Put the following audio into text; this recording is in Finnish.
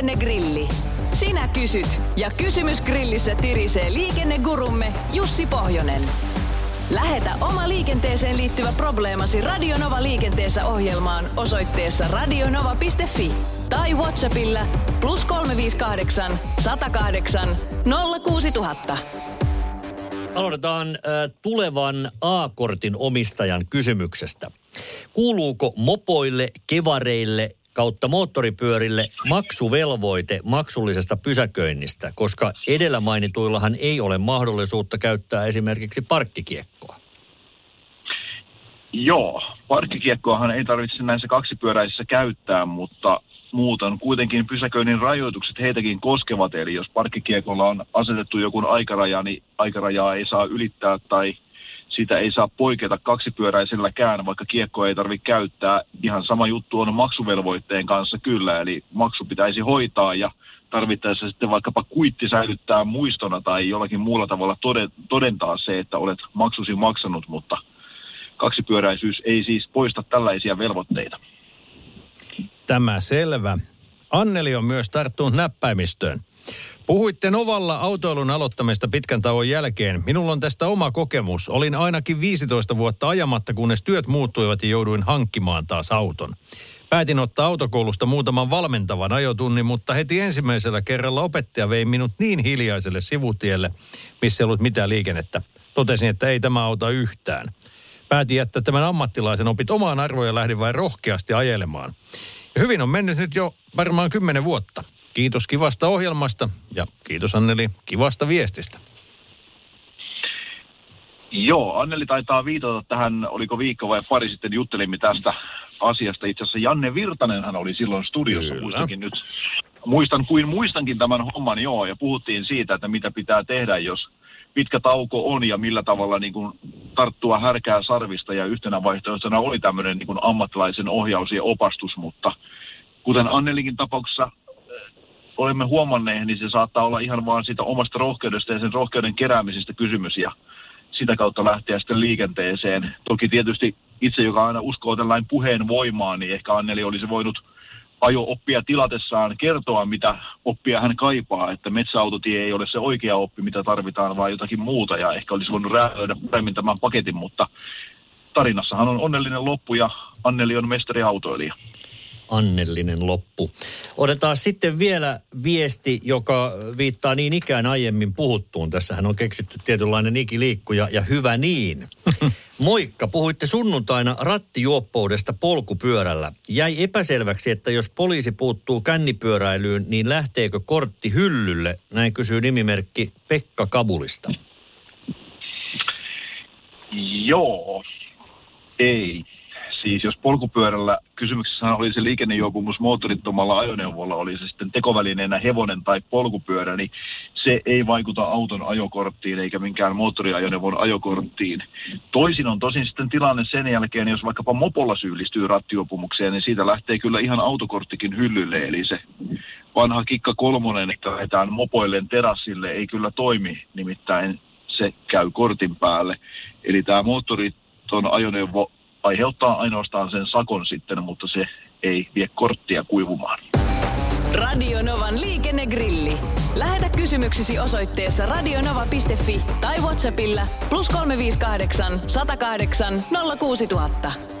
Liikennegrilli. Sinä kysyt ja kysymys grillissä tirisee liikennegurumme Jussi Pohjonen. Lähetä oma liikenteeseen liittyvä probleemasi Radionova liikenteessä ohjelmaan osoitteessa radionova.fi tai Whatsappilla plus 358 108 06000. Aloitetaan äh, tulevan A-kortin omistajan kysymyksestä. Kuuluuko mopoille, kevareille kautta moottoripyörille maksuvelvoite maksullisesta pysäköinnistä, koska edellä mainituillahan ei ole mahdollisuutta käyttää esimerkiksi parkkikiekkoa? Joo, parkkikiekkoahan ei tarvitse näissä kaksipyöräisissä käyttää, mutta muuten kuitenkin pysäköinnin rajoitukset heitäkin koskevat. Eli jos parkkikiekolla on asetettu joku aikaraja, niin aikarajaa ei saa ylittää tai sitä ei saa poiketa kaksipyöräiselläkään, vaikka kiekkoa ei tarvitse käyttää. Ihan sama juttu on maksuvelvoitteen kanssa kyllä, eli maksu pitäisi hoitaa ja tarvittaessa sitten vaikkapa kuitti säilyttää muistona tai jollakin muulla tavalla todentaa se, että olet maksusi maksanut, mutta kaksipyöräisyys ei siis poista tällaisia velvoitteita. Tämä selvä. Anneli on myös tarttunut näppäimistöön. Puhuitte Novalla autoilun aloittamista pitkän tauon jälkeen. Minulla on tästä oma kokemus. Olin ainakin 15 vuotta ajamatta, kunnes työt muuttuivat ja jouduin hankkimaan taas auton. Päätin ottaa autokoulusta muutaman valmentavan ajotunnin, mutta heti ensimmäisellä kerralla opettaja vei minut niin hiljaiselle sivutielle, missä ei ollut mitään liikennettä. Totesin, että ei tämä auta yhtään. Päätin jättää tämän ammattilaisen opit omaan arvoon ja lähdin vain rohkeasti ajelemaan. Hyvin on mennyt nyt jo varmaan kymmenen vuotta. Kiitos kivasta ohjelmasta ja kiitos Anneli kivasta viestistä. Joo, Anneli taitaa viitata tähän, oliko viikko vai pari sitten juttelimme tästä asiasta. Itse asiassa Janne Virtanen hän oli silloin studiossa, Kyllä. muistankin nyt. Muistan kuin muistankin tämän homman, joo, ja puhuttiin siitä, että mitä pitää tehdä, jos pitkä tauko on ja millä tavalla niin kuin tarttua härkää sarvista. Ja yhtenä vaihtoehtona oli tämmöinen niin kuin ammattilaisen ohjaus ja opastus, mutta kuten Annelikin tapauksessa olemme huomanneet, niin se saattaa olla ihan vaan siitä omasta rohkeudesta ja sen rohkeuden keräämisestä kysymys ja sitä kautta lähteä sitten liikenteeseen. Toki tietysti itse, joka aina uskoo tällainen puheen voimaan, niin ehkä Anneli olisi voinut ajo-oppia tilatessaan kertoa, mitä oppia hän kaipaa, että metsäautotie ei ole se oikea oppi, mitä tarvitaan, vaan jotakin muuta, ja ehkä olisi voinut räätälöidä paremmin tämän paketin, mutta tarinassahan on onnellinen loppu, ja Anneli on mestariautoilija. Annellinen loppu. Otetaan sitten vielä viesti, joka viittaa niin ikään aiemmin puhuttuun. Tässähän on keksitty tietynlainen ikiliikkuja ja hyvä niin. Moikka, puhuitte sunnuntaina rattijuoppoudesta polkupyörällä. Jäi epäselväksi, että jos poliisi puuttuu kännipyöräilyyn, niin lähteekö kortti hyllylle? Näin kysyy nimimerkki Pekka Kabulista. Joo, ei siis jos polkupyörällä, kysymyksessä oli se liikennejuopumus moottorittomalla ajoneuvolla, oli se sitten tekovälineenä hevonen tai polkupyörä, niin se ei vaikuta auton ajokorttiin eikä minkään moottoriajoneuvon ajokorttiin. Toisin on tosin sitten tilanne sen jälkeen, jos vaikkapa mopolla syyllistyy rattijuopumukseen, niin siitä lähtee kyllä ihan autokorttikin hyllylle, eli se vanha kikka kolmonen, että lähdetään mopoilleen terassille, ei kyllä toimi, nimittäin se käy kortin päälle. Eli tämä moottoriton ajoneuvo aiheuttaa ainoastaan sen sakon sitten, mutta se ei vie korttia kuivumaan. Radio Novan liikennegrilli. Lähetä kysymyksesi osoitteessa radionova.fi tai Whatsappilla plus 358 108 06000.